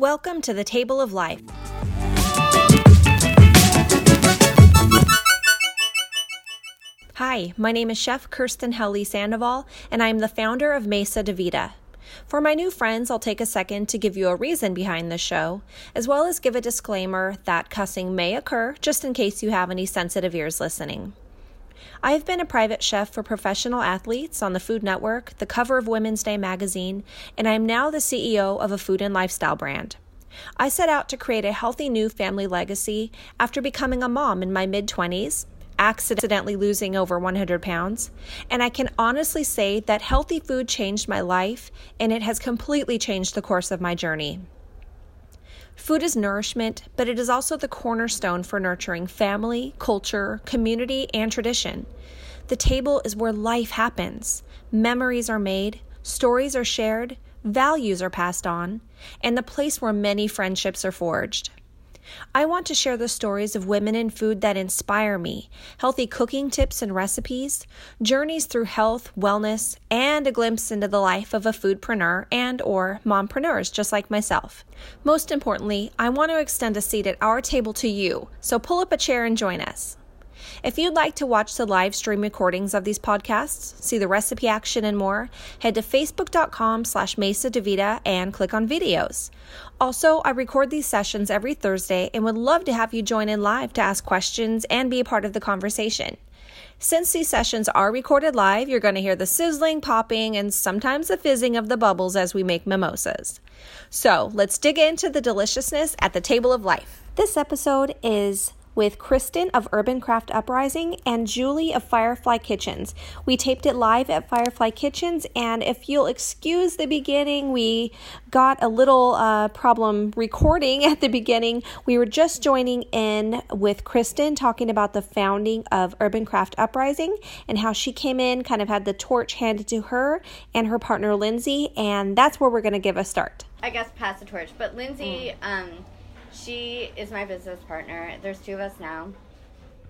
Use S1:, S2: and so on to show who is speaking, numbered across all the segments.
S1: Welcome to the Table of Life. Hi, my name is Chef Kirsten Helly Sandoval, and I'm the founder of Mesa de Vida. For my new friends, I'll take a second to give you a reason behind the show, as well as give a disclaimer that cussing may occur, just in case you have any sensitive ears listening. I have been a private chef for professional athletes on the Food Network, the cover of Women's Day magazine, and I am now the CEO of a food and lifestyle brand. I set out to create a healthy new family legacy after becoming a mom in my mid 20s, accidentally losing over 100 pounds, and I can honestly say that healthy food changed my life and it has completely changed the course of my journey. Food is nourishment, but it is also the cornerstone for nurturing family, culture, community, and tradition. The table is where life happens. Memories are made, stories are shared, values are passed on, and the place where many friendships are forged. I want to share the stories of women in food that inspire me, healthy cooking tips and recipes, journeys through health, wellness, and a glimpse into the life of a foodpreneur and or mompreneurs just like myself. Most importantly, I want to extend a seat at our table to you, so pull up a chair and join us. If you'd like to watch the live stream recordings of these podcasts, see the recipe action and more, head to facebook.com slash mesa devida and click on videos. Also, I record these sessions every Thursday and would love to have you join in live to ask questions and be a part of the conversation. Since these sessions are recorded live, you're going to hear the sizzling, popping, and sometimes the fizzing of the bubbles as we make mimosas. So let's dig into the deliciousness at the table of life. This episode is with Kristen of Urban Craft Uprising and Julie of Firefly Kitchens. We taped it live at Firefly Kitchens, and if you'll excuse the beginning, we got a little uh, problem recording at the beginning. We were just joining in with Kristen talking about the founding of Urban Craft Uprising and how she came in, kind of had the torch handed to her and her partner Lindsay, and that's where we're going to give a start.
S2: I guess pass the torch, but Lindsay. Mm. Um, she is my business partner. There's two of us now,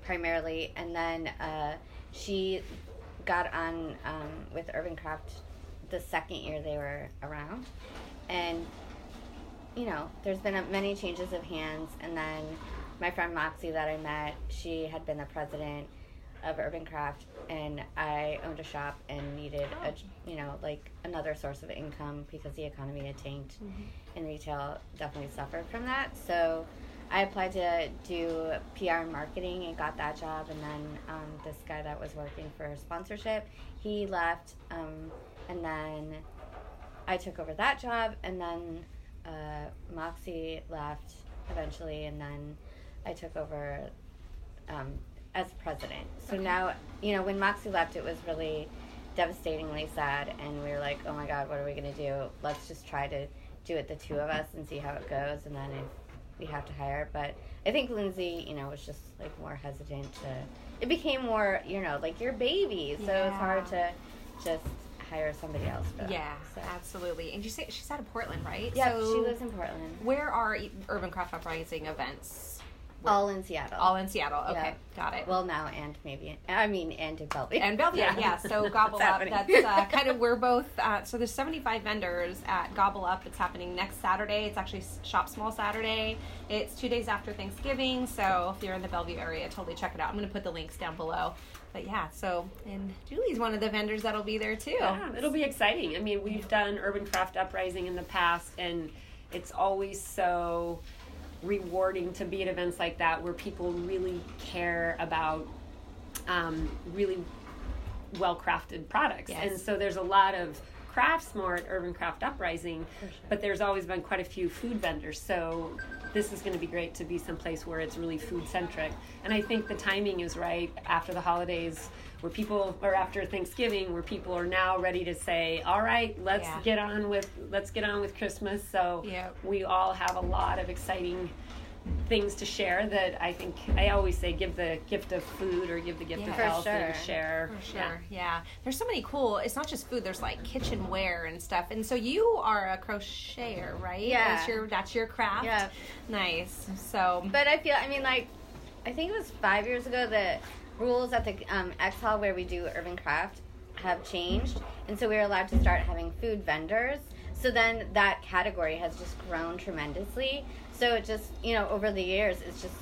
S2: primarily, and then uh, she got on um, with Urban Craft the second year they were around, and you know, there's been a, many changes of hands, and then my friend Moxie that I met, she had been the president of Urban Craft, and I owned a shop and needed a you know like another source of income because the economy had tanked, mm-hmm. And retail definitely suffered from that. So I applied to do PR and marketing and got that job, and then um, this guy that was working for sponsorship, he left, um, and then I took over that job, and then uh, Moxie left eventually, and then I took over um, as president. So okay. now, you know, when Moxie left, it was really devastatingly sad, and we were like, oh my God, what are we going to do? Let's just try to do it, the two of us, and see how it goes, and then if we have to hire. But I think Lindsay, you know, was just like more hesitant to. It became more, you know, like your baby, so yeah. it's hard to just hire somebody else for that.
S1: Yeah, so. absolutely. And you say she's out of Portland, right?
S2: Yeah, so she lives in Portland.
S1: Where are Urban Craft Uprising events?
S2: All in Seattle.
S1: All in Seattle. Okay, yeah. got it.
S2: Well, now and maybe I mean and in Bellevue.
S1: And Bellevue, yeah. yeah. So Gobble Up. That's uh, kind of we're both. Uh, so there's 75 vendors at Gobble Up. It's happening next Saturday. It's actually Shop Small Saturday. It's two days after Thanksgiving. So if you're in the Bellevue area, totally check it out. I'm going to put the links down below. But yeah, so and Julie's one of the vendors that'll be there too.
S3: Yeah, it'll be exciting. I mean, we've done Urban Craft Uprising in the past, and it's always so rewarding to be at events like that where people really care about um, really well crafted products. Yes. And so there's a lot of crafts more at Urban Craft Uprising, sure. but there's always been quite a few food vendors. So this is going to be great to be someplace where it's really food centric. And I think the timing is right after the holidays where people are after Thanksgiving where people are now ready to say, "All right, let's yeah. get on with let's get on with Christmas." So yep. we all have a lot of exciting things to share that I think I always say give the gift of food or give the gift yeah, of health sure. and share.
S1: For sure. Yeah. yeah. There's so many cool it's not just food, there's like kitchenware and stuff. And so you are a crocheter, right?
S2: Yeah.
S1: That's your that's your craft.
S2: Yeah.
S1: Nice. So
S2: But I feel I mean like I think it was five years ago that rules at the um, X Hall where we do urban craft have changed, and so we are allowed to start having food vendors. So then that category has just grown tremendously. So it just, you know, over the years, it's just,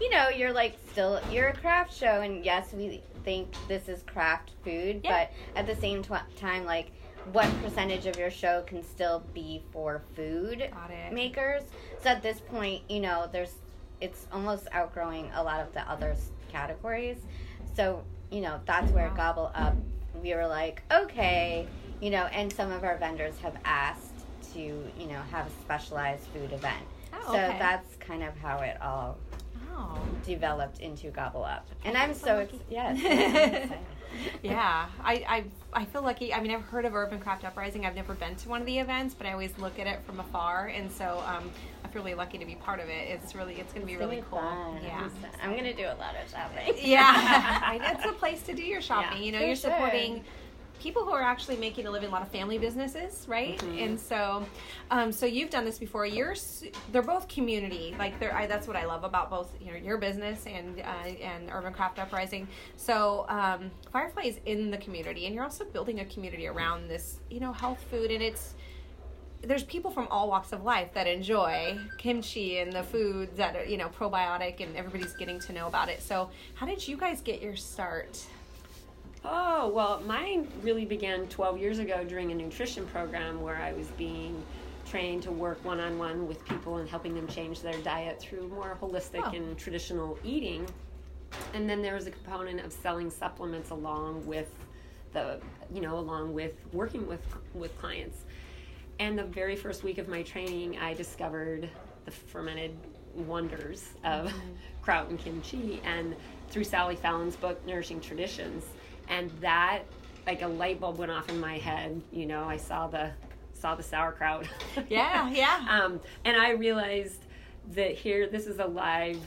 S2: you know, you're like still, you're a craft show, and yes, we think this is craft food,
S4: Yeah.
S2: but at the same time, like, what percentage of your show can still be for food makers? So at this point, you know, there's, it's almost outgrowing a lot of the other categories. So, you know, that's where
S4: Wow.
S2: Gobble Up, we were like, okay, you know, and some of our vendors have asked to, you know, have a specialized food event.
S4: Oh,
S2: so
S4: okay.
S2: that's kind of how it all
S4: Oh.
S2: developed into Gobble Up. And I'm
S4: so
S2: so, ex- yes. Excited.
S4: yeah, I, I I feel lucky. I mean, I've heard of Urban Craft Uprising. I've never been to one of the events, but I always look at it from afar, and so um, I feel really lucky to be part of it. It's really it's going to be really
S2: be
S4: cool.
S2: fun.
S4: Yeah.
S2: I'm gonna do a lot of shopping.
S4: Yeah, I- that's the place to do your shopping.
S3: Yeah,
S4: you know, you're
S2: sure.
S4: supporting people who are actually making a living, a lot of family businesses, right?
S3: Mhm.
S4: And so, um, so you've done this before. You're they're both community. Like they're I, that's what I love about both you know your business and uh, and Urban Craft Uprising. So um, Firefly is in the community, and you're also building a community around this you know health food, and it's there's people from all walks of life that enjoy kimchi and the foods that are you know probiotic and everybody's getting to know about it so how did you guys get your start
S3: Oh, well, mine really began 12 years ago during a nutrition program where I was being trained to work one on one with people and helping them change their diet through more holistic
S4: Oh.
S3: and traditional eating. And then there was a component of selling supplements along with the, you know, along with working with with clients. And the very first week of my training, I discovered the fermented wonders of mm-hmm. kraut and kimchi, and through Sally Fallon's book, Nourishing Traditions, and that like a light bulb went off in my head. You know, I saw the saw the sauerkraut.
S4: Yeah, yeah.
S3: um, and I realized that here, this is a live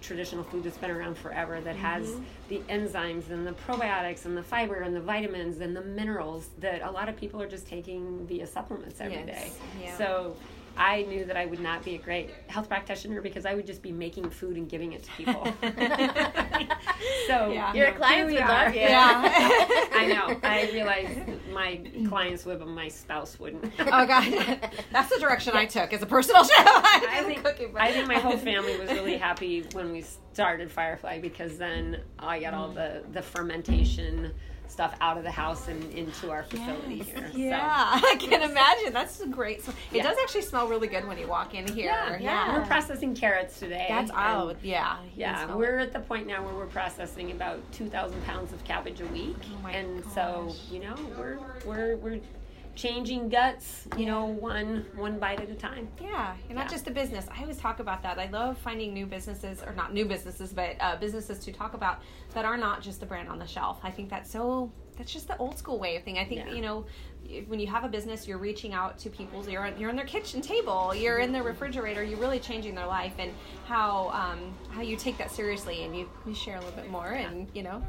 S3: traditional food that's been around forever that has
S4: Mm-hmm.
S3: the enzymes and the probiotics and the fiber and the vitamins and the minerals that a lot of people are just taking via supplements every
S4: Yes,
S3: day.
S4: yeah.
S3: So I knew that I would not be a great health practitioner because I would just be making food and giving it to people. so
S4: Yeah.
S2: Your
S3: you know,
S2: clients
S3: here we
S2: love
S3: are.
S2: you.
S4: yeah
S3: I know. I realized my clients would, but my spouse wouldn't.
S4: oh god that's the direction i took as a personal chef i,
S3: I think,
S4: cooking,
S3: I think my whole family was really happy when we started Firefly because then I got all mm. the, the fermentation stuff out of the house and into our facility
S4: Yes.
S3: here.
S4: Yeah, I can imagine. That's a great. So it
S3: Yeah.
S4: does actually smell really good when you walk in here.
S3: yeah,
S4: yeah.
S3: We're processing carrots today.
S4: That's out. Yeah.
S3: Yeah, we're
S4: it.
S3: at the point now where we're processing about two thousand pounds of cabbage a week,
S4: Oh
S3: and so you know we're we're we're changing guts, you know, one one bite at a time.
S4: Yeah, and not just a business. I always talk about that. I love finding new businesses, or not new businesses, but uh, businesses to talk about that are not just a brand on the shelf. I think that's so. That's just the old school way of thing. I think
S3: Yeah.
S4: you know, when you have a business, you're reaching out to people. You're you're in their kitchen table. You're in their refrigerator. You're really changing their life, and how um, how you take that seriously, and you, you share a little bit more, and you know,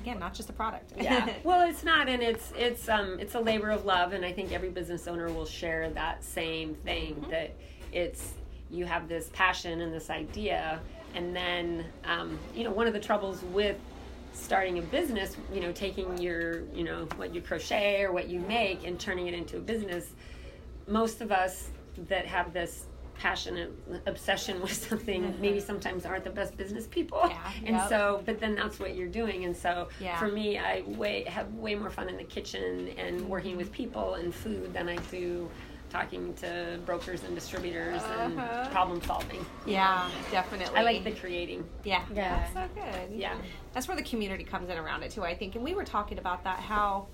S4: again, not just a product.
S3: yeah well it's not and it's it's um it's a labor of love and i think every business owner will share that same thing that it's you have this passion and this idea and then um, you know one of the troubles with starting a business you know taking your you know what you crochet or what you make and turning it into a business most of us that have this passionate obsession with something maybe sometimes aren't the best business people
S4: Mm-hmm. Yeah,
S3: and
S4: yep.
S3: so but then that's what you're doing and so
S4: Yeah.
S3: for me i way have way more fun in the kitchen and working with people and food than i do talking to brokers and distributors
S4: Uh-huh.
S3: and problem solving
S4: yeah, definitely.
S3: i like the creating
S4: Yeah,
S2: Yeah.
S4: that's so good.
S3: Yeah.
S4: that's where the community comes in around it too. I think, and we were talking about that how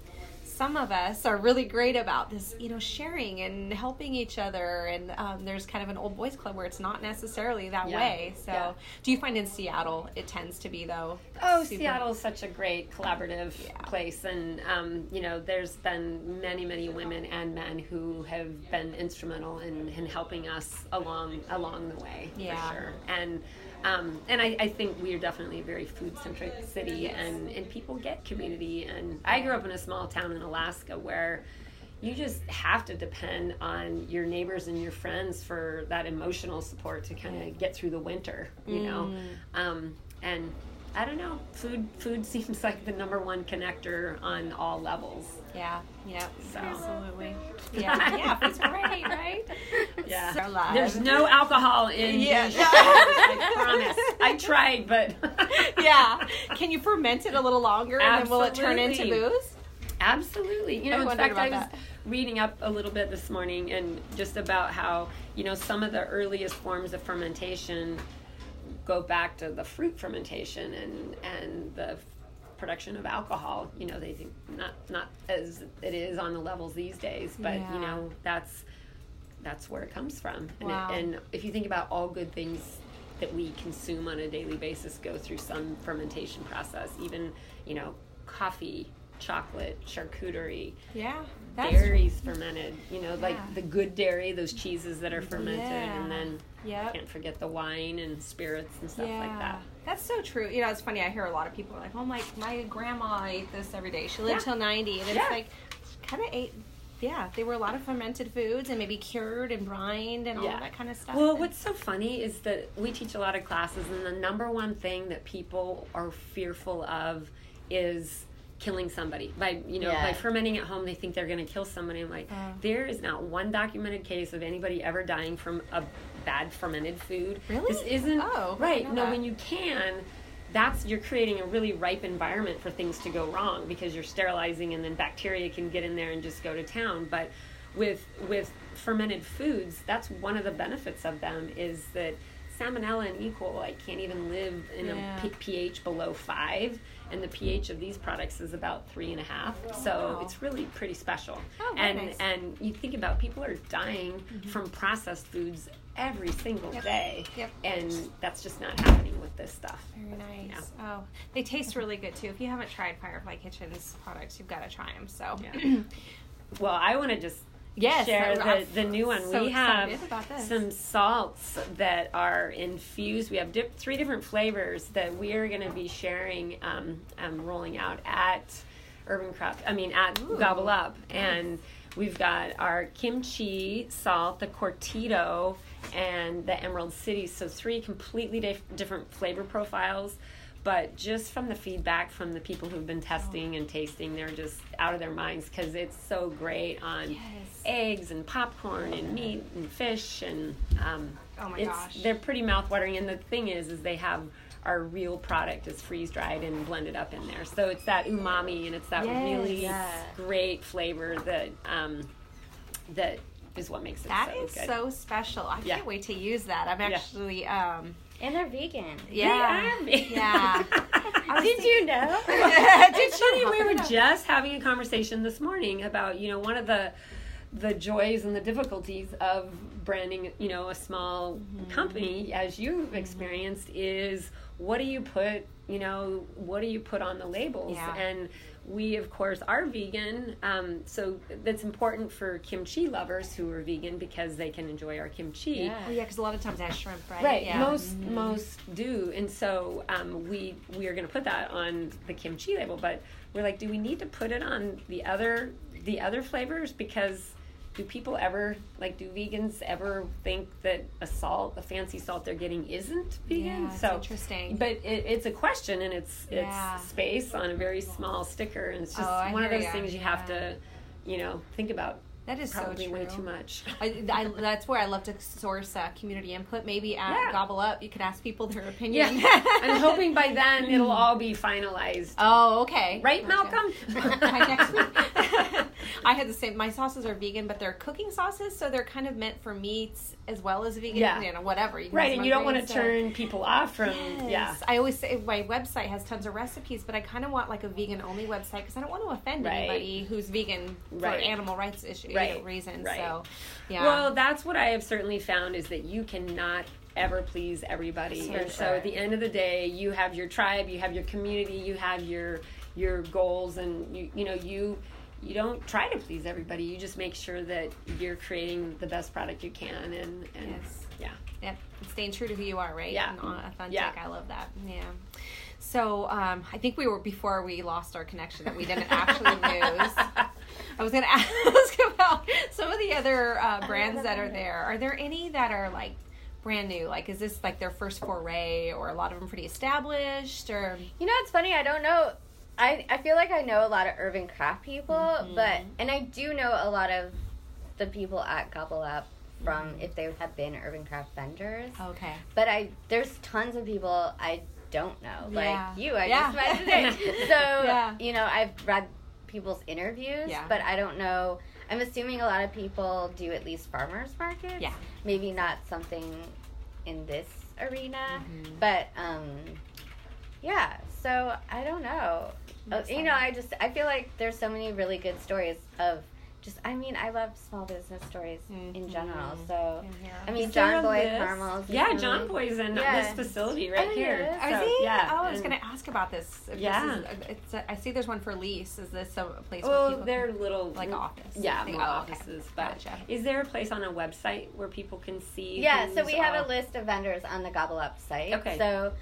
S4: some of us are really great about this, you know, sharing and helping each other. And um, there's kind of an old boys club where it's not necessarily that
S3: Yeah.
S4: way. So,
S3: Yeah.
S4: do you find in Seattle it tends to be though?
S3: Oh,
S4: super-
S3: Seattle is such a great collaborative
S4: Yeah.
S3: place, and um, you know, there's been many, many women and men who have been instrumental in, in helping us along along the way
S4: Yeah.
S3: for sure. And um, and I, I think we are definitely a very food centric city, and and people get community. And I grew up in a small town in Alaska where. You just have to depend on your neighbors and your friends for that emotional support to kind of get through the winter, you know.
S4: Mm.
S3: Um, and I don't know. Food food seems like the number one connector on all levels.
S4: Yeah. Yeah.
S3: So.
S4: Absolutely. Yeah. Yeah. It's great, right?
S3: Yeah.
S4: So.
S3: There's no alcohol in
S4: Yeah.
S3: these shows, I promise. I tried, but
S4: yeah. Can you ferment it a little longer and then will it turn into booze?
S3: Absolutely. You know,
S4: I
S3: in fact, I was
S4: that.
S3: reading up a little bit this morning and just about how, you know, some of the earliest forms of fermentation go back to the fruit fermentation and, and the production of alcohol. You know, they think not not as it is on the levels these days, but
S4: Yeah.
S3: you know, that's that's where it comes from. And,
S4: Wow.
S3: it, and if you think about all good things that we consume on a daily basis go through some fermentation process, even, you know, coffee, chocolate, charcuterie,
S4: Yeah. That's
S3: dairy's fermented, you know, like the good dairy, those cheeses that are fermented,
S4: Yeah.
S3: and then
S4: Yep.
S3: can't forget the wine and spirits and stuff like that.
S4: That's so true. You know, it's funny. I hear a lot of people are like, "Oh, my my grandma ate this every day. She lived
S3: Yeah.
S4: till 90." And it's
S3: Yeah.
S4: like, kind of ate. Yeah, they were a lot of fermented foods and maybe cured and brined and all
S3: Yeah.
S4: that kind of stuff.
S3: Well, what's so funny is that we teach a lot of classes, and the number one thing that people are fearful of is killing somebody by you know
S2: Yeah.
S3: by fermenting at home they think they're going to kill somebody i'm like
S4: Oh.
S3: there is not one documented case of anybody ever dying from a bad fermented food
S4: Really?
S3: this isn't
S4: Oh,
S3: right no
S4: that.
S3: when you can that's you're creating a really ripe environment for things to go wrong because you're sterilizing and then bacteria can get in there and just go to town but with with fermented foods that's one of the benefits of them is that salmonella and E. coli can't even live in
S4: Yeah.
S3: a p- pH below five, and the pH of these products is about three and a half. So
S4: Wow.
S3: it's really pretty special.
S4: Oh,
S3: and
S4: nice. Mm-hmm.
S3: and you think about people are dying from processed foods every single
S4: Yep.
S3: day,
S4: Yep.
S3: and that's just not happening with this stuff.
S4: Very nice. Oh, they taste really good too. If you haven't tried Firefly Kitchen's products, you've got to try them. So,
S3: Yeah. Well, I want to just
S4: yes,
S3: share the, the new one.
S4: so
S3: we have
S4: excited about this.
S3: some salts that are infused. We have dip, three different flavors that we are going to be sharing, um, um, rolling out at Urban Craft. I mean, at
S4: Ooh.
S3: Gobble Up, and we've got our kimchi salt, the Cortido, and the Emerald City. So three completely dif- different flavor profiles. But just from the feedback from the people who've been testing and tasting, they're just out of their minds because it's so great on
S4: Yes.
S3: eggs and popcorn and meat and fish and um,
S4: Oh my
S3: it's
S4: gosh.
S3: they're pretty mouthwatering. And the thing is, is they have our real product is freeze dried and blended up in there, so it's that umami and it's that
S4: Yes.
S3: really
S2: Yeah.
S3: great flavor that um, that is what makes it
S4: That
S3: so
S4: is
S3: good.
S4: so special. I
S3: Yeah.
S4: can't wait to use that. I'm
S3: Yeah.
S4: actually, um,
S2: And they're vegan.
S4: yeah,
S3: They are vegan.
S4: yeah. was
S2: Did you know?
S3: it's funny we were just having a conversation this morning about you know one of the the joys and the difficulties of branding you know a small
S4: Mm-hmm.
S3: company as you've experienced is what do you put you know what do you put on the labels
S4: Yeah.
S3: and we of course are vegan um, so that's important for kimchi lovers who are vegan because they can enjoy our kimchi
S2: Yeah.
S4: Oh, yeah, because a lot of times it has shrimp, right?
S3: Right.
S4: Yeah.
S3: Most most do, and so um, we we are going to put that on the kimchi label. But we're like, do we need to put it on the other the other flavors because do people ever like do vegans ever think that a salt a fancy salt they're getting isn't vegan
S4: Yeah,
S3: so
S4: interesting.
S3: but it, it's a question and it's it's
S4: Yeah.
S3: space on a very small sticker and it's just
S4: Oh,
S3: one of those
S4: ya.
S3: things you have
S4: Yeah.
S3: to you know think about
S4: That is
S3: probably
S4: so true.
S3: way too much
S4: I, I, that's where I love to source uh, community input. Maybe at
S3: Yeah.
S4: Gobble Up, you could ask people their opinion.
S3: yeah i'm hoping by then it'll all be finalized
S4: Oh, okay.
S3: Right, Malcolm?
S4: By next week. I had the same. My sauces are vegan, but they're cooking sauces, so they're kind of meant for meats as well as vegan.
S3: Yeah.
S4: You know, whatever. You
S3: Right, and you don't want to
S4: so-
S3: turn people off from
S4: Yes.
S3: yeah.
S4: I always say my website has tons of recipes, but I kind of want like a vegan only website because I don't want to offend
S3: Right.
S4: anybody who's vegan for animal rights issue you know,
S3: Right.
S4: reasons.
S3: Right.
S4: So, yeah.
S3: Well, that's what I have certainly found is that you cannot ever please everybody. And so
S4: sure.
S3: at the end of the day, you have your tribe, you have your community, you have your your goals and you you know, you you don't try to please everybody. You just make sure that you're creating the best product you can and, and
S4: Yes.
S3: yeah.
S4: Yep, and staying true to who you are, right?
S3: Yeah.
S4: and authentic.
S3: Yeah.
S4: I love that. Yeah. So um, I think we were before we lost our connection that we didn't actually lose. I was going to ask about some of the other uh, brands that are there. Are there any that are like brand new? Like, is this like their first foray, or a lot of them pretty established, or
S2: You know, it's funny. I don't know. I I feel like I know a lot of urban craft people,
S4: Mm-hmm.
S2: but and I do know a lot of the people at Gobble Up from
S4: Mm-hmm.
S2: if they have been urban craft vendors.
S4: okay?
S2: But I there's tons of people I don't know,
S4: Yeah.
S2: like you. I
S4: Yeah.
S2: just met today. So
S4: Yeah.
S2: you know, I've read people's interviews, but I don't know. I'm assuming a lot of people do at least farmers markets.
S4: Yeah.
S2: Maybe not something in this arena,
S4: Mm-hmm.
S2: but um, yeah. So I don't know. Uh, you know, I just I feel like there's so many really good stories of just. I mean, I love small business stories in general. So I mean, Jonboy is
S3: Yeah, Jonboy's in
S2: Yeah.
S3: this facility right here.
S2: yeah.
S4: Oh,
S3: So,
S4: is he?
S3: Yeah.
S4: Oh, I was
S3: and-
S4: going to ask about this. If
S3: Yeah.
S4: This is, it's a, I see there's one for lease. Is this a place
S3: Well,
S4: where people
S3: they're little
S4: like office?
S3: Yeah, more
S4: Oh, okay.
S3: offices. But
S4: Gotcha.
S3: is there a place on a website where people can see?
S2: Yeah, so we have a list of vendors on the Gobble Up site.
S3: Okay.
S2: So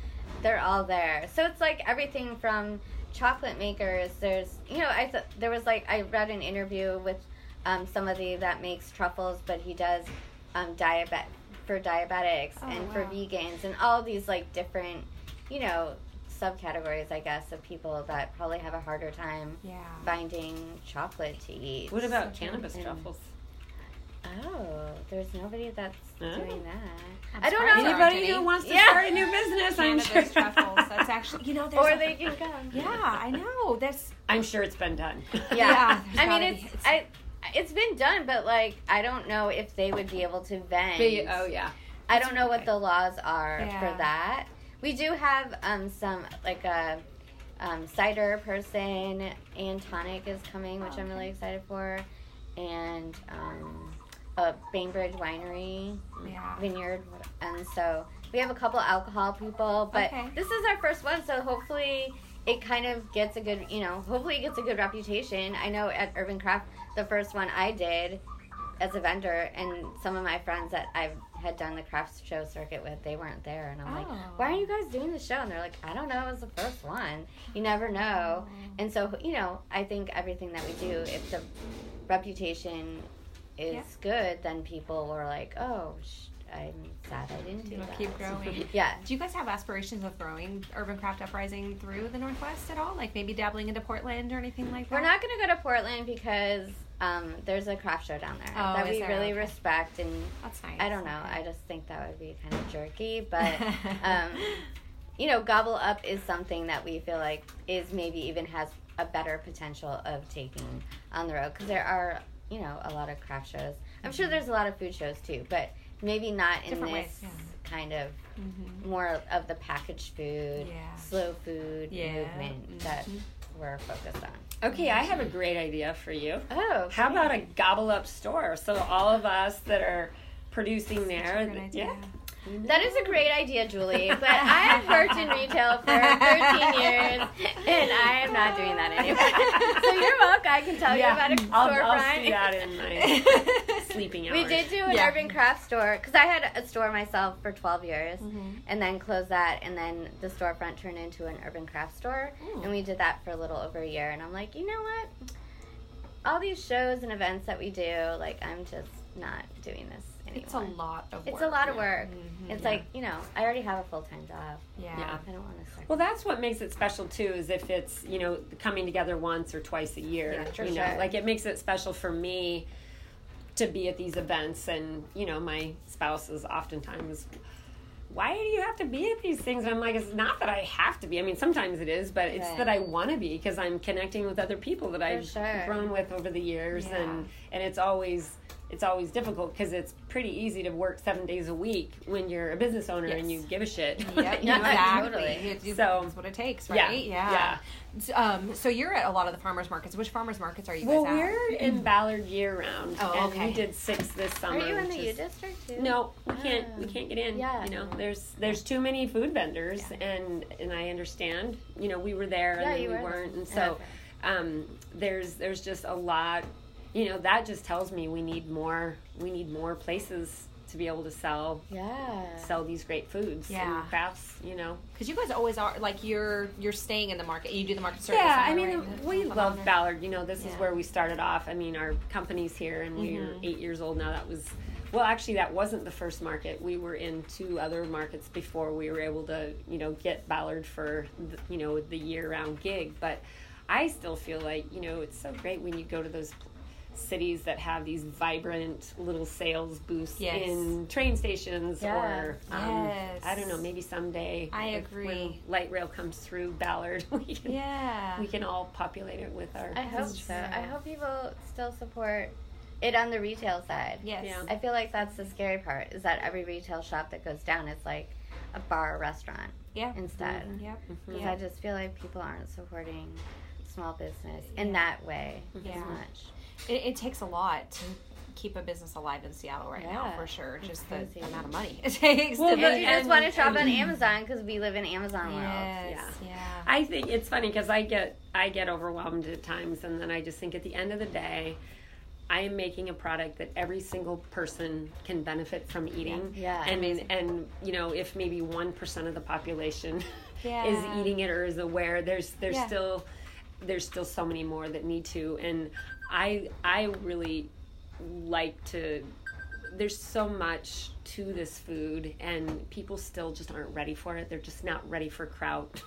S2: they're all there. So it's like everything from chocolate makers. There's, you know, I th- there was like I read an interview with um, somebody that makes truffles, but he does um, diabet for diabetics
S4: Oh,
S2: and for vegans and all these like different, you know, subcategories. I guess of people that probably have a harder time
S4: Yeah.
S2: finding chocolate to eat.
S3: What about
S4: So
S3: cannabis
S2: true.
S3: truffles?
S2: Oh, there's nobody that's
S3: Oh.
S2: doing that.
S4: I'm
S2: I don't know.
S3: Anybody who wants to
S2: Yeah.
S3: start a new business, I'm sure.
S4: Truffles. That's actually, you know, there's
S2: Or
S4: a-
S2: they can come.
S4: Yeah, I know. That's
S3: I'm sure it's been done.
S2: Yeah,
S4: Yeah,
S2: I mean, it's,
S4: It's-
S2: I. It's been done, but like I don't know if they would be able to vend.
S3: But- oh yeah.
S2: I don't know what the laws are
S4: Yeah.
S2: for that. We do have um, some like a um, cider person and tonic is coming, which I'm really excited for, and um, a Bainbridge Winery
S4: yeah.
S2: vineyard, and so we have a couple alcohol people. But
S4: Okay.
S2: this is our first one, so hopefully it kind of gets a good, you know, hopefully it gets a good reputation. I know at Urban Craft, the first one I did as a vendor, and some of my friends that I've had done the craft show circuit with, they weren't there, and I'm like,
S4: Oh.
S2: why are you oh. guys doing the show? And they're like, I don't know, it was the first one. You never know. Oh. And so, you know, I think everything that we do, if the reputation is
S4: Yeah.
S2: good, then people were like, oh, sh- I'm sad I didn't do
S4: It'll
S2: that.
S4: keep growing.
S2: Yeah.
S4: Do you guys have aspirations of growing Urban Craft Uprising through the Northwest at all? Like maybe dabbling into Portland or anything like that?
S2: We're not going to go to Portland because um, there's a craft show down there
S4: Oh,
S2: that
S4: is
S2: we
S4: there?
S2: really
S4: Okay.
S2: respect. And
S4: That's nice.
S2: I don't know. I just think that would be kind of jerky. But, um, you know, Gobble Up is something that we feel like is maybe even has a better potential of taking on the road because there are, you know, a lot of craft shows. I'm sure there's a lot of food shows too, but maybe not in
S4: Different
S2: this
S4: ways, yeah.
S2: kind of
S4: Mhm.
S2: more of the packaged food,
S4: Yeah.
S2: slow food
S4: Yeah.
S2: movement that
S4: Mhm.
S2: we're focused on.
S3: Okay, I have a great idea for you.
S2: Oh,
S3: How about a gobble up store? So all of us that are producing there, yeah.
S2: That is a great idea, Julie. But I have worked in retail for 13 years, and I am not doing that anymore. so you're welcome. I can tell you about a
S3: I'll,
S2: storefront.
S3: I'll see that in my sleeping hours.
S2: We did do an
S4: Yeah.
S2: urban craft store because I had a store myself for 12 years
S4: Mhm.
S2: and then closed that and then the storefront turned into an urban craft store
S4: Ooh.
S2: and we did that for a little over a year and I'm like, you know what? All these shows and events that we do, like I'm just not doing this anymore.
S4: It's a lot of work.
S2: It's a lot of work.
S4: Mhm.
S2: It's like, you know, I already have a full time job.
S4: Yeah.
S3: Yeah.
S2: I don't want to start.
S3: Well, that's what makes it special too. Is if it's you know coming together once or twice a year.
S2: Yeah, for
S3: you know, like it makes it special for me to be at these events, and you know, my spouse is oftentimes. Why do you have to be at these things? And I'm like, it's not that I have to be. I mean, sometimes it is, but it's
S2: Right.
S3: that I want to be because I'm connecting with other people that I've
S2: sure.
S3: grown with over the years,
S4: Yeah.
S3: and and it's always it's always difficult because it's pretty easy to work seven days a week when you're a business owner
S4: Yes.
S3: and you give a shit.
S4: Yep,
S3: You know?
S4: exactly.
S2: Totally.
S4: You do-
S3: So-
S4: that's what it takes,
S3: Yeah,
S4: right?
S3: yeah.
S4: S- Um, so you're at a lot of the farmers markets. Which farmers markets are you
S3: Well,
S4: guys at?
S3: we're in Ballard year round,
S4: Oh,
S3: and
S4: okay.
S3: we did six this summer.
S2: Are you in the
S3: which
S2: U district too?
S3: No, we can't. We
S2: Ah.
S3: can't get in.
S2: Yeah.
S3: You know, there's there's too many food vendors, and and I understand. You know, we were there and then
S2: you
S3: we
S2: were.
S3: weren't, and so
S2: okay.
S3: um, there's there's just a lot. You know, that just tells me we need more. We need more places to be able to sell
S2: Yeah.
S3: sell these great foods
S4: Yeah.
S3: and crafts. You know.
S4: Because you guys always are like you're you're staying in the market. You do the market service.
S3: Yeah, I mean,
S4: right?
S3: we love Ballard. You know, this is where we started off. I mean, our company's here, and we're
S4: Mhm.
S3: eight years old now. That was well, actually, that wasn't the first market. We were in two other markets before we were able to, you know, get Ballard for, the, you know, the year-round gig. But I still feel like, you know, it's so great when you go to those cities that have these vibrant little sales booths
S4: Yes.
S3: in train stations
S2: Yeah.
S3: or um,
S4: Yes.
S3: I don't know maybe someday
S4: I
S3: if-
S4: agree.
S3: when light rail comes through Ballard we can,
S4: Yeah.
S3: we can all populate it with our
S2: I hope so. I hope people still support it on the retail side.
S4: Yes.
S3: Yeah.
S2: I feel like that's the scary part is that every retail shop that goes down is like a bar or restaurant
S4: Yeah.
S2: instead.
S4: Yep.
S2: Because
S4: Yeah.
S2: I just feel like people aren't supporting small business in that way
S4: Yeah.
S2: as much.
S4: It, it takes a lot to mm. keep a business alive in Seattle right now, for sure.
S2: It's
S4: Just the
S2: crazy.
S4: amount of money it takes.
S3: Well,
S4: to
S3: but
S2: And you just want to shop
S3: and-
S2: on Amazon because we live in Amazon world.
S3: Yeah.
S4: Yeah.
S3: I think it's funny because I get I get overwhelmed at times, and then I just think at the end of the day, I am making a product that every single person can benefit from eating.
S2: Yeah.
S3: and
S4: Amazing.
S3: and you know if maybe one percent of the population
S4: Yeah.
S3: is eating it or is aware, there's there's
S4: Yeah.
S3: still there's still so many more that need to, and I I really like to there's so much to this food and people still just aren't ready for it they're just not ready for kraut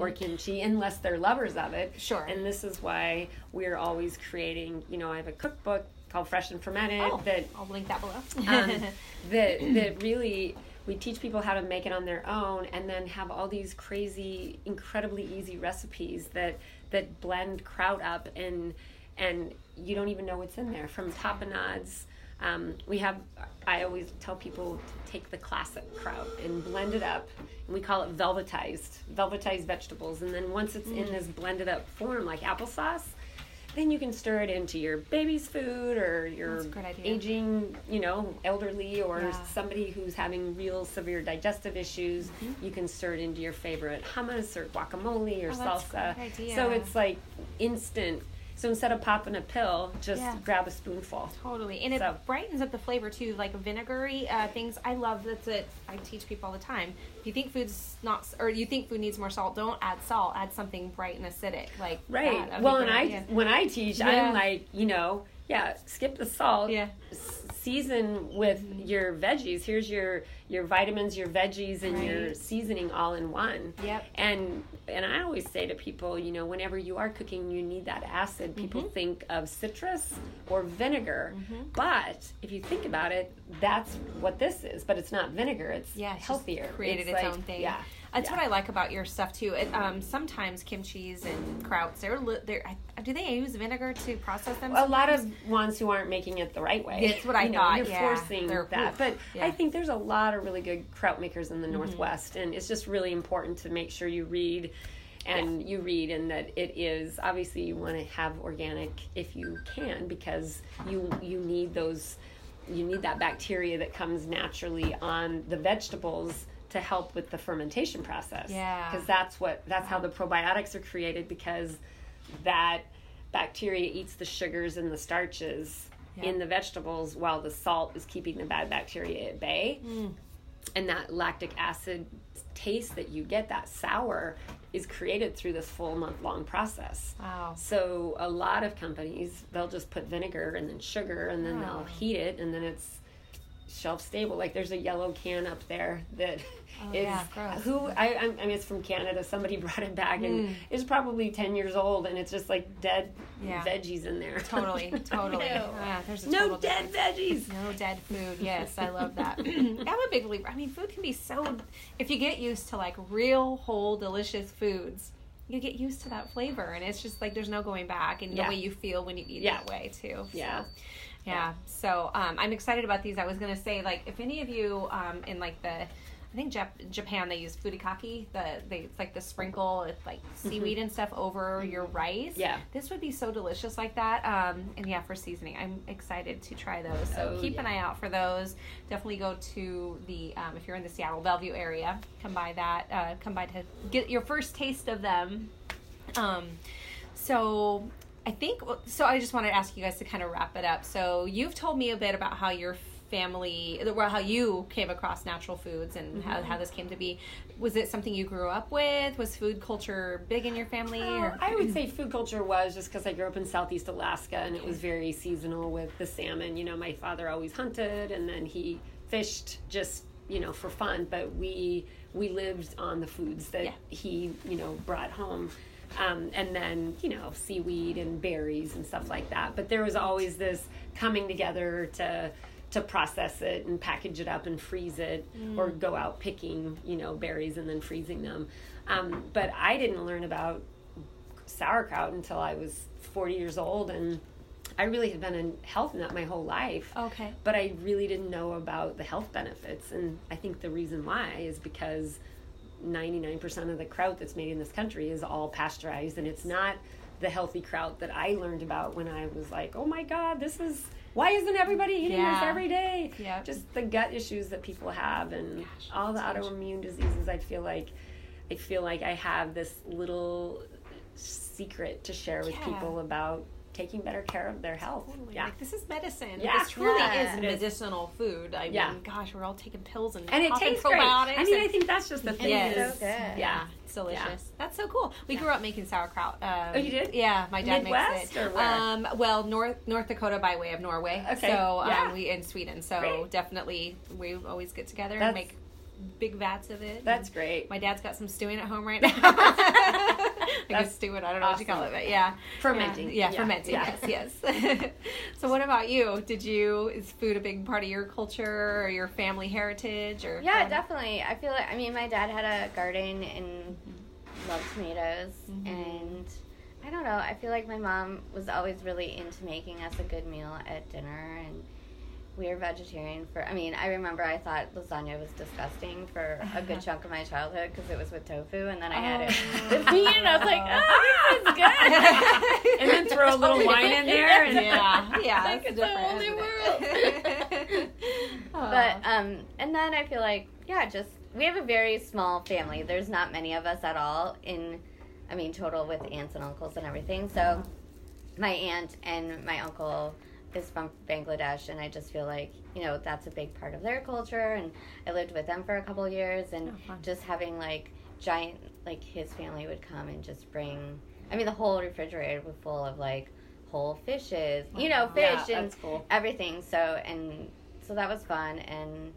S3: or kimchi unless they're lovers of it
S4: Mm-hmm. Sure.
S3: and this is why we're always creating you know i have a cookbook called fresh and fermented
S4: Oh,
S3: that
S4: I'll link that below.
S3: um, that that really we teach people how to make it on their own and then have all these crazy incredibly easy recipes that that blend kraut up and and you don't even know what's in there from tapenades um, we have i always tell people to take the classic kraut and blend it up and we call it velvetized velvetized vegetables and then once it's in this blended up form like applesauce then you can stir it into your baby's food or your
S4: That's a good idea.
S3: aging, you know, elderly or
S4: Yeah.
S3: somebody who's having real severe digestive issues.
S4: Mm-hmm.
S3: You can stir it into your favorite hummus or guacamole or
S4: Oh,
S3: salsa. So it's like instant. So instead of popping a pill, just
S4: Yeah.
S3: grab a spoonful.
S4: Totally, and it brightens up the flavor too. Like vinegary uh, things, I love. That's it. I teach people all the time. If you think food's not, or you think food needs more salt, don't add salt. Add something bright and acidic, like
S3: Right.
S4: that.
S3: Well, and I
S4: idea.
S3: when I teach,
S4: Yeah.
S3: I'm like, you know, yeah, skip the salt.
S4: Yeah.
S3: Season with your veggies. Here's your your vitamins, your veggies, and your seasoning all in one.
S4: Yep.
S3: And and I always say to people, you know, whenever you are cooking, you need that acid. People
S4: Mm-hmm.
S3: think of citrus or vinegar, but if you think about it, that's what this is. But it's not vinegar. It's
S4: yeah, it's
S3: healthier.
S4: created its,
S3: like-
S4: own thing.
S3: Yeah.
S4: That's
S3: yeah.
S4: what I like about your stuff too. It, um, sometimes kimchi's and krauts, they're li- they're. Do they use vinegar to process them?
S3: a lot of ones who aren't making it the right way.
S4: That's what I
S3: you know,
S4: thought,
S3: You're
S4: yeah.
S3: forcing
S4: They're-
S3: that, but
S4: yeah.
S3: I think there's a lot of really good kraut makers in the
S4: Mm-hmm.
S3: Northwest, and it's just really important to make sure you read. And you read, and that it is obviously you want to have organic if you can, because you you need those, you need that bacteria that comes naturally on the vegetables to help with the fermentation process.
S4: Yeah.
S3: because that's what that's how the probiotics are created because that bacteria eats the sugars and the starches in the vegetables while the salt is keeping the bad bacteria at bay.
S4: Mm.
S3: And that lactic acid taste that you get, that sour, is created through this full month long process.
S4: Wow.
S3: So a lot of companies, they'll just put vinegar and then sugar and then
S4: Oh.
S3: they'll heat it and then it's shelf stable. Like there's a yellow can up there that is
S4: Oh, yeah,
S3: who I, I mean it's from Canada. Somebody brought it back and it's probably ten years old and it's just like dead
S4: Mm. Yeah.
S3: veggies in there.
S4: Totally, totally. Yeah, there's
S3: no
S4: total
S3: dead
S4: difference.
S3: veggies.
S4: No dead food. Yes, I love that. I'm a big believer. I mean, food can be so. If you get used to like real, whole, delicious foods, you get used to that flavor, and it's just like there's no going back, and
S3: Yeah.
S4: the way you feel when you eat
S3: Yeah.
S4: that way too.
S3: Yeah.
S4: So, yeah. So um, I'm excited about these. I was gonna say like if any of you um, in like the I think Jap- Japan they use furikake. The they it's like the sprinkle it's like seaweed and stuff over your rice.
S3: Mm-hmm. Yeah.
S4: This would be so delicious like that. Um, and yeah, for seasoning, I'm excited to try those. So
S3: Oh,
S4: keep an eye out for those. Definitely go to the um, if you're in the Seattle Bellevue area, come by that. Uh, come by to get your first taste of them. Um, so I think so. I just wanted to ask you guys to kind of wrap it up. So you've told me a bit about how your family, well, how you came across natural foods and how,
S3: Mm-hmm.
S4: how this came to be. Was it something you grew up with? Was food culture big in your family?
S3: Well? I would say food culture was just because I grew up in Southeast Alaska and it was very seasonal with the salmon. You know, my father always hunted and then he fished just you know for fun, but we we lived on the foods that
S4: Yeah.
S3: he you know brought home. Um, and then you know seaweed and berries and stuff like that. But there was always this coming together to to process it and package it up and freeze it, or go out picking you know berries and then freezing them. Um, but I didn't learn about sauerkraut until I was 40 years old, and I really had been a health nut my whole life.
S4: Okay.
S3: But I really didn't know about the health benefits, and I think the reason why is because 99% of the kraut that's made in this country is all pasteurized, and it's not the healthy kraut that I learned about when I was like, oh my God, this is. Why isn't everybody eating
S4: Yeah.
S3: this every day?
S4: Yeah.
S3: Just the gut issues that people have and
S4: Gosh,
S3: all the
S4: huge.
S3: autoimmune diseases. I feel like I feel like I have this little secret to share with
S4: Yeah.
S3: people about taking better care of their health.
S4: Totally.
S3: Yeah.
S4: Like this is medicine.
S3: Yeah.
S4: This truly
S2: Yeah.
S4: is
S3: It is.
S4: medicinal food. I
S3: Yeah.
S4: mean, gosh, we're all taking pills and
S3: and it
S4: popping
S3: tastes great. I mean,
S4: and-
S3: I think that's just the thing.
S4: Yes.
S3: is-
S2: So good.
S3: Yeah.
S4: It's delicious. That's so cool. We grew up making sauerkraut. Um,
S3: Oh, you did?
S4: Yeah, my dad
S3: Midwest
S4: makes it.
S3: or where?
S4: Um, well, North North Dakota by way of Norway.
S3: Okay,
S4: So
S3: yeah.
S4: um, we in Sweden. So
S3: Great.
S4: definitely we always get together
S3: That's-
S4: and make big vats of it.
S3: That's great.
S4: My dad's got some stewing at home right now. I guess stewing. I don't know what you call it, but yeah,
S3: Fermenting.
S4: Yeah, yeah,
S3: Yeah,
S4: fermenting.
S3: yeah.
S4: Yes, yes. so, what about you? Did you is food a big part of your culture or your family heritage? Or
S2: Yeah, definitely. I feel like I mean my dad had a garden and loved tomatoes
S4: Mhm.
S2: and I don't know, I feel like my mom was always really into making us a good meal at dinner and we were vegetarian for I mean, I remember I thought lasagna was disgusting for a good chunk of my childhood because it was with tofu and then I had it with meat and I was like, "Oh, this is good."
S3: and then throw a little wine in there. And
S4: yeah, yeah,
S2: Like
S4: it's
S2: it's a whole new
S4: isn't?
S2: But um, and then I feel like yeah, just we have a very small family. There's not many of us at all in, I mean, total with aunts and uncles and everything. So my aunt and my uncle is from Bangladesh, and I just feel like you know that's a big part of their culture. And I lived with them for a couple of years, and
S4: Oh,
S2: just having like giant like his family would come and just bring. I mean, the whole refrigerator was full of like whole fishes, you know, fish
S3: Yeah,
S2: and
S3: cool.
S2: everything. So and so that was fun and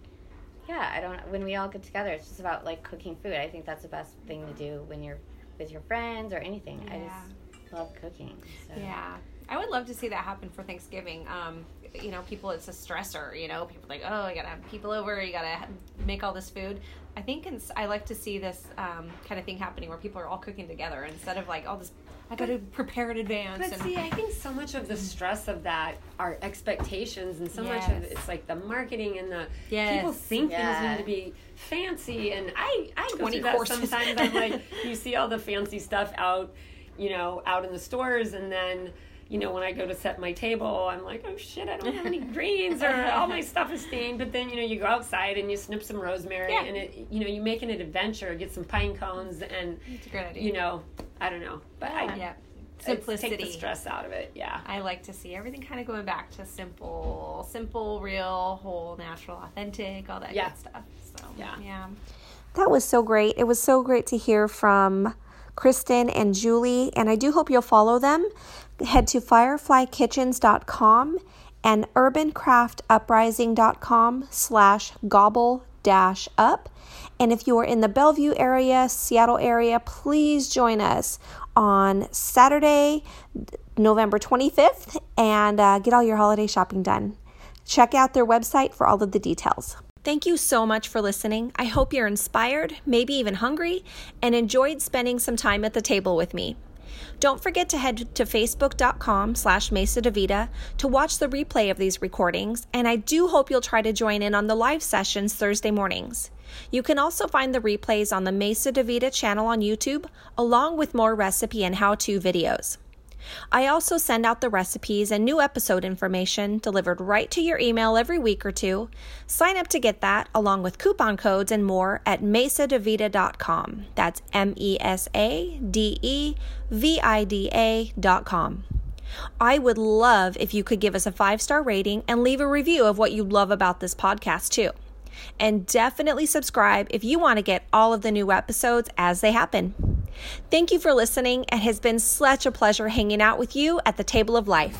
S2: yeah, I don't when we all get together, it's just about like cooking food. I think that's the best thing to do when you're with your friends or anything. I just love cooking. So.
S4: Yeah. I would love to see that happen for Thanksgiving. Um, you know, people, it's a stressor. You know, people are like, oh, I gotta have people over, you gotta make all this food. I think in, I like to see this um, kind of thing happening where people are all cooking together instead of like all this. I gotta prepare in advance.
S3: But
S4: and,
S3: see, I think so much of the stress of that are expectations, and so much of it's like the marketing and the
S4: Yes.
S3: people think
S2: Yeah.
S3: things need to be fancy. And I, I go
S4: 20
S3: through that sometimes. I'm like, you see all the fancy stuff out, you know, out in the stores, and then. You know, when I go to set my table, I'm like, oh shit, I don't have any greens, or all my stuff is stained. But then, you know, you go outside and you snip some rosemary,
S4: Yeah.
S3: and it, you know, you make it an adventure. Get some pine cones, and
S4: it's a great idea.
S3: you know, I don't know, but I,
S4: yeah. Simplicity.
S3: Take the stress out of it. Yeah.
S4: I like to see everything kind of going back to simple, simple, real, whole, natural, authentic, all that
S3: Yeah.
S4: good stuff. So
S3: Yeah.
S4: yeah.
S1: That was so great. It was so great to hear from Kristen and Julie, and I do hope you'll follow them. Head to fireflykitchens.com and urbancraftuprising.com slash gobble dash up. And if you are in the Bellevue area, Seattle area, please join us on Saturday, November 25th, and uh, get all your holiday shopping done. Check out their website for all of the details.
S4: Thank you so much for listening. I hope you're inspired, maybe even hungry, and enjoyed spending some time at the table with me. Don't forget to head to facebook.com slash Mesa DeVida to watch the replay of these recordings, and I do hope you'll try to join in on the live sessions Thursday mornings. You can also find the replays on the Mesa DeVida channel on YouTube, along with more recipe and how-to videos. I also send out the recipes and new episode information delivered right to your email every week or two. Sign up to get that along with coupon codes and more at mesadevida.com. That's M E S A D E V I D A.com.
S1: I would love if you could give us a five star rating and leave a review of what you love about this podcast, too. And definitely subscribe if you want to get all of the new episodes as they happen. Thank you for listening. It has been such a pleasure hanging out with you at the Table of Life.